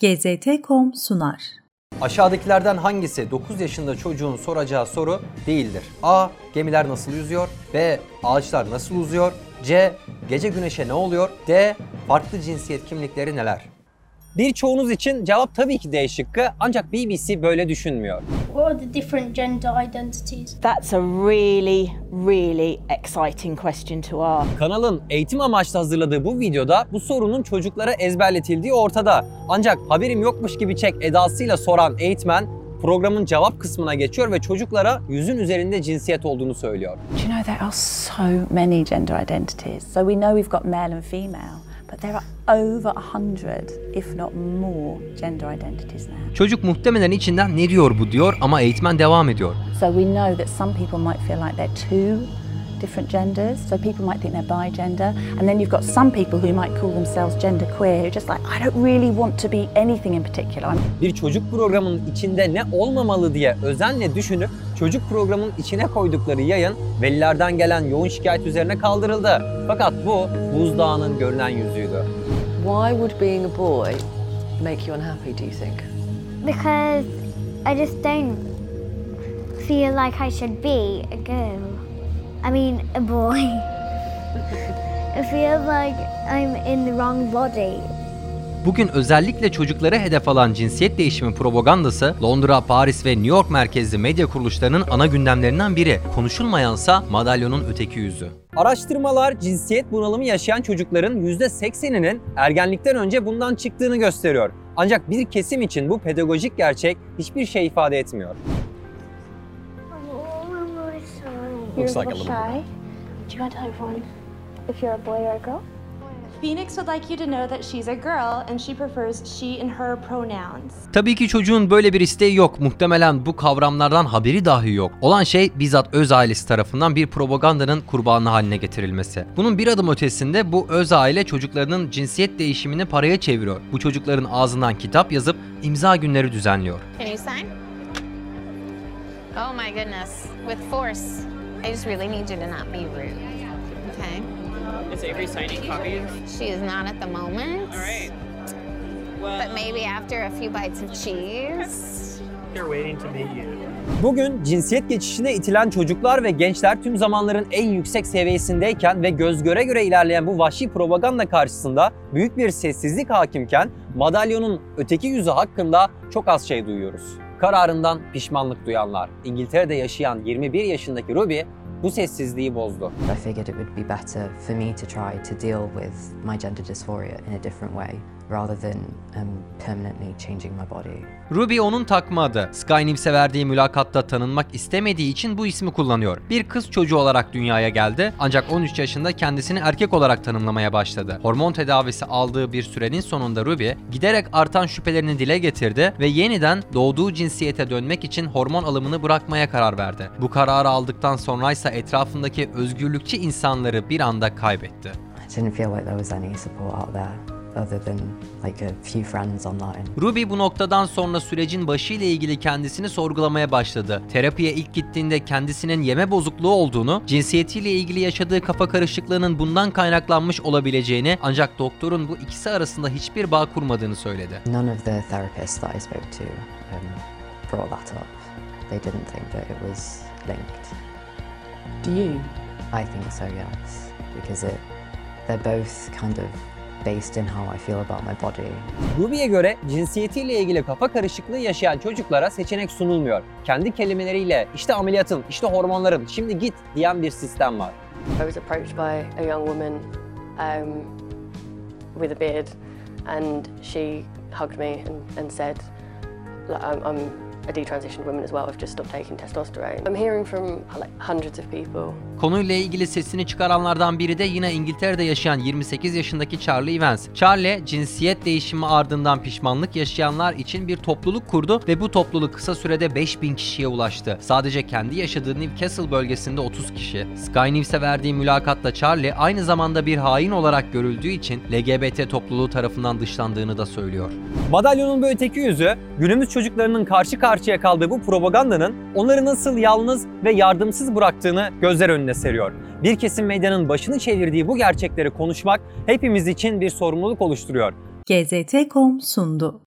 GZT.com sunar. Aşağıdakilerden hangisi 9 yaşında çocuğun soracağı soru değildir? A. Gemiler nasıl yüzüyor? B. Ağaçlar nasıl uzuyor? C. Gece güneşe ne oluyor? D. Farklı cinsiyet kimlikleri neler? Birçoğunuz için cevap tabii ki D şıkkı ancak BBC böyle düşünmüyor. What are the different gender identities? That's a really, really exciting question to ask. Kanalın eğitim amaçlı hazırladığı bu videoda bu sorunun çocuklara ezberletildiği ortada. Ancak haberim yokmuş gibi çek edasıyla soran eğitmen programın cevap kısmına geçiyor ve çocuklara yüzün üzerinde cinsiyet olduğunu söylüyor. Do you know there are so many gender identities? So we know we've got male and female, but there are over a hundred, if not more, gender identities now. Çocuk muhtemelen içinden ne diyor bu diyor ama eğitmen devam ediyor. So we know that some people might feel like they're two different genders. So people might think they're bigender, and then you've got some people who might call themselves genderqueer, who are just like, I don't really want to be anything in particular. Bir çocuk programının içinde ne olmamalı diye özenle düşünüp çocuk programının içine koydukları yayın velilerden gelen yoğun şikayet üzerine kaldırıldı. Fakat bu buzdağının görünen yüzüydü. Why would being a boy make you unhappy, do you think? Because I just don't feel like I should be a girl. I mean, a boy. I feel like I'm in the wrong body. Bugün özellikle çocuklara hedef alan cinsiyet değişimi propagandası Londra, Paris ve New York merkezli medya kuruluşlarının ana gündemlerinden biri. Konuşulmayansa madalyonun öteki yüzü. Araştırmalar cinsiyet bunalımı yaşayan çocukların %80'inin ergenlikten önce bundan çıktığını gösteriyor. Ancak bir kesim için bu pedagojik gerçek hiçbir şey ifade etmiyor. Looks a like a little little shy. Do you want to tell everyone if you're a boy or a girl? Phoenix would like you to know that she's a girl and she prefers she and her pronouns. Tabii ki çocuğun böyle bir isteği yok. Muhtemelen bu kavramlardan haberi dahi yok. Olan şey bizzat öz ailesi tarafından bir propagandanın kurbanı haline getirilmesi. Bunun bir adım ötesinde bu öz aile çocuklarının cinsiyet değişimini paraya çeviriyor. Bu çocukların ağzından kitap yazıp imza günleri düzenliyor. Can you sign? Oh my goodness. With force. I just really need you to not be rude. Okay? Is Avery signing copies? She is not at the moment. All right. Well, But maybe after a few bites of cheese. they're waiting to meet you. Bugün cinsiyet geçişine itilen çocuklar ve gençler tüm zamanların en yüksek seviyesindeyken ve göz göre göre ilerleyen bu vahşi propaganda karşısında büyük bir sessizlik hakimken madalyonun öteki yüzü hakkında çok az şey duyuyoruz. Kararından pişmanlık duyanlar. İngiltere'de yaşayan 21 yaşındaki Ruby bu sessizliği bozdu. I figured it would be better for me to try to deal with my gender dysphoria in a different way rather than um, permanently changing my body. Ruby onun takma adı. Sky News'e verdiği mülakatta tanınmak istemediği için bu ismi kullanıyor. Bir kız çocuğu olarak dünyaya geldi ancak 13 yaşında kendisini erkek olarak tanımlamaya başladı. Hormon tedavisi aldığı bir sürenin sonunda Ruby giderek artan şüphelerini dile getirdi ve yeniden doğduğu cinsiyete dönmek için hormon alımını bırakmaya karar verdi. Bu kararı aldıktan sonra ise etrafındaki özgürlükçü insanları bir anda kaybetti. I didn't feel like there was any support out there other than like a few friends online. Ruby bu noktadan sonra sürecin başıyla ilgili kendisini sorgulamaya başladı. Terapiye ilk gittiğinde kendisinin yeme bozukluğu olduğunu, cinsiyetiyle ilgili yaşadığı kafa karışıklığının bundan kaynaklanmış olabileceğini ancak doktorun bu ikisi arasında hiçbir bağ kurmadığını söyledi. None of the therapists that I spoke to um, brought that up. They didn't think that it was linked. Do you? I think so, yes, because it they're both kind of based in how I feel about my body. Ruby'ye göre cinsiyetiyle ilgili kafa karışıklığı yaşayan çocuklara seçenek sunulmuyor. Kendi kelimeleriyle işte ameliyatın, işte hormonların, şimdi git diyen bir sistem var. I was approached by a young woman um, with a beard, and she hugged me and, and said, "Look, I'm, I'm a detransitioned woman as well. I've just stopped taking testosterone." I'm hearing from like hundreds of people Konuyla ilgili sesini çıkaranlardan biri de yine İngiltere'de yaşayan 28 yaşındaki Charlie Evans. Charlie, cinsiyet değişimi ardından pişmanlık yaşayanlar için bir topluluk kurdu ve bu topluluk kısa sürede 5000 kişiye ulaştı. Sadece kendi yaşadığı Newcastle bölgesinde 30 kişi. Sky News'e verdiği mülakatta Charlie aynı zamanda bir hain olarak görüldüğü için LGBT topluluğu tarafından dışlandığını da söylüyor. Madalyonun bu öteki yüzü, günümüz çocuklarının karşı karşıya kaldığı bu propagandanın onları nasıl yalnız ve yardımsız bıraktığını gözler önüne seriyor. Bir kesim medyanın başını çevirdiği bu gerçekleri konuşmak hepimiz için bir sorumluluk oluşturuyor. GZT.com sundu.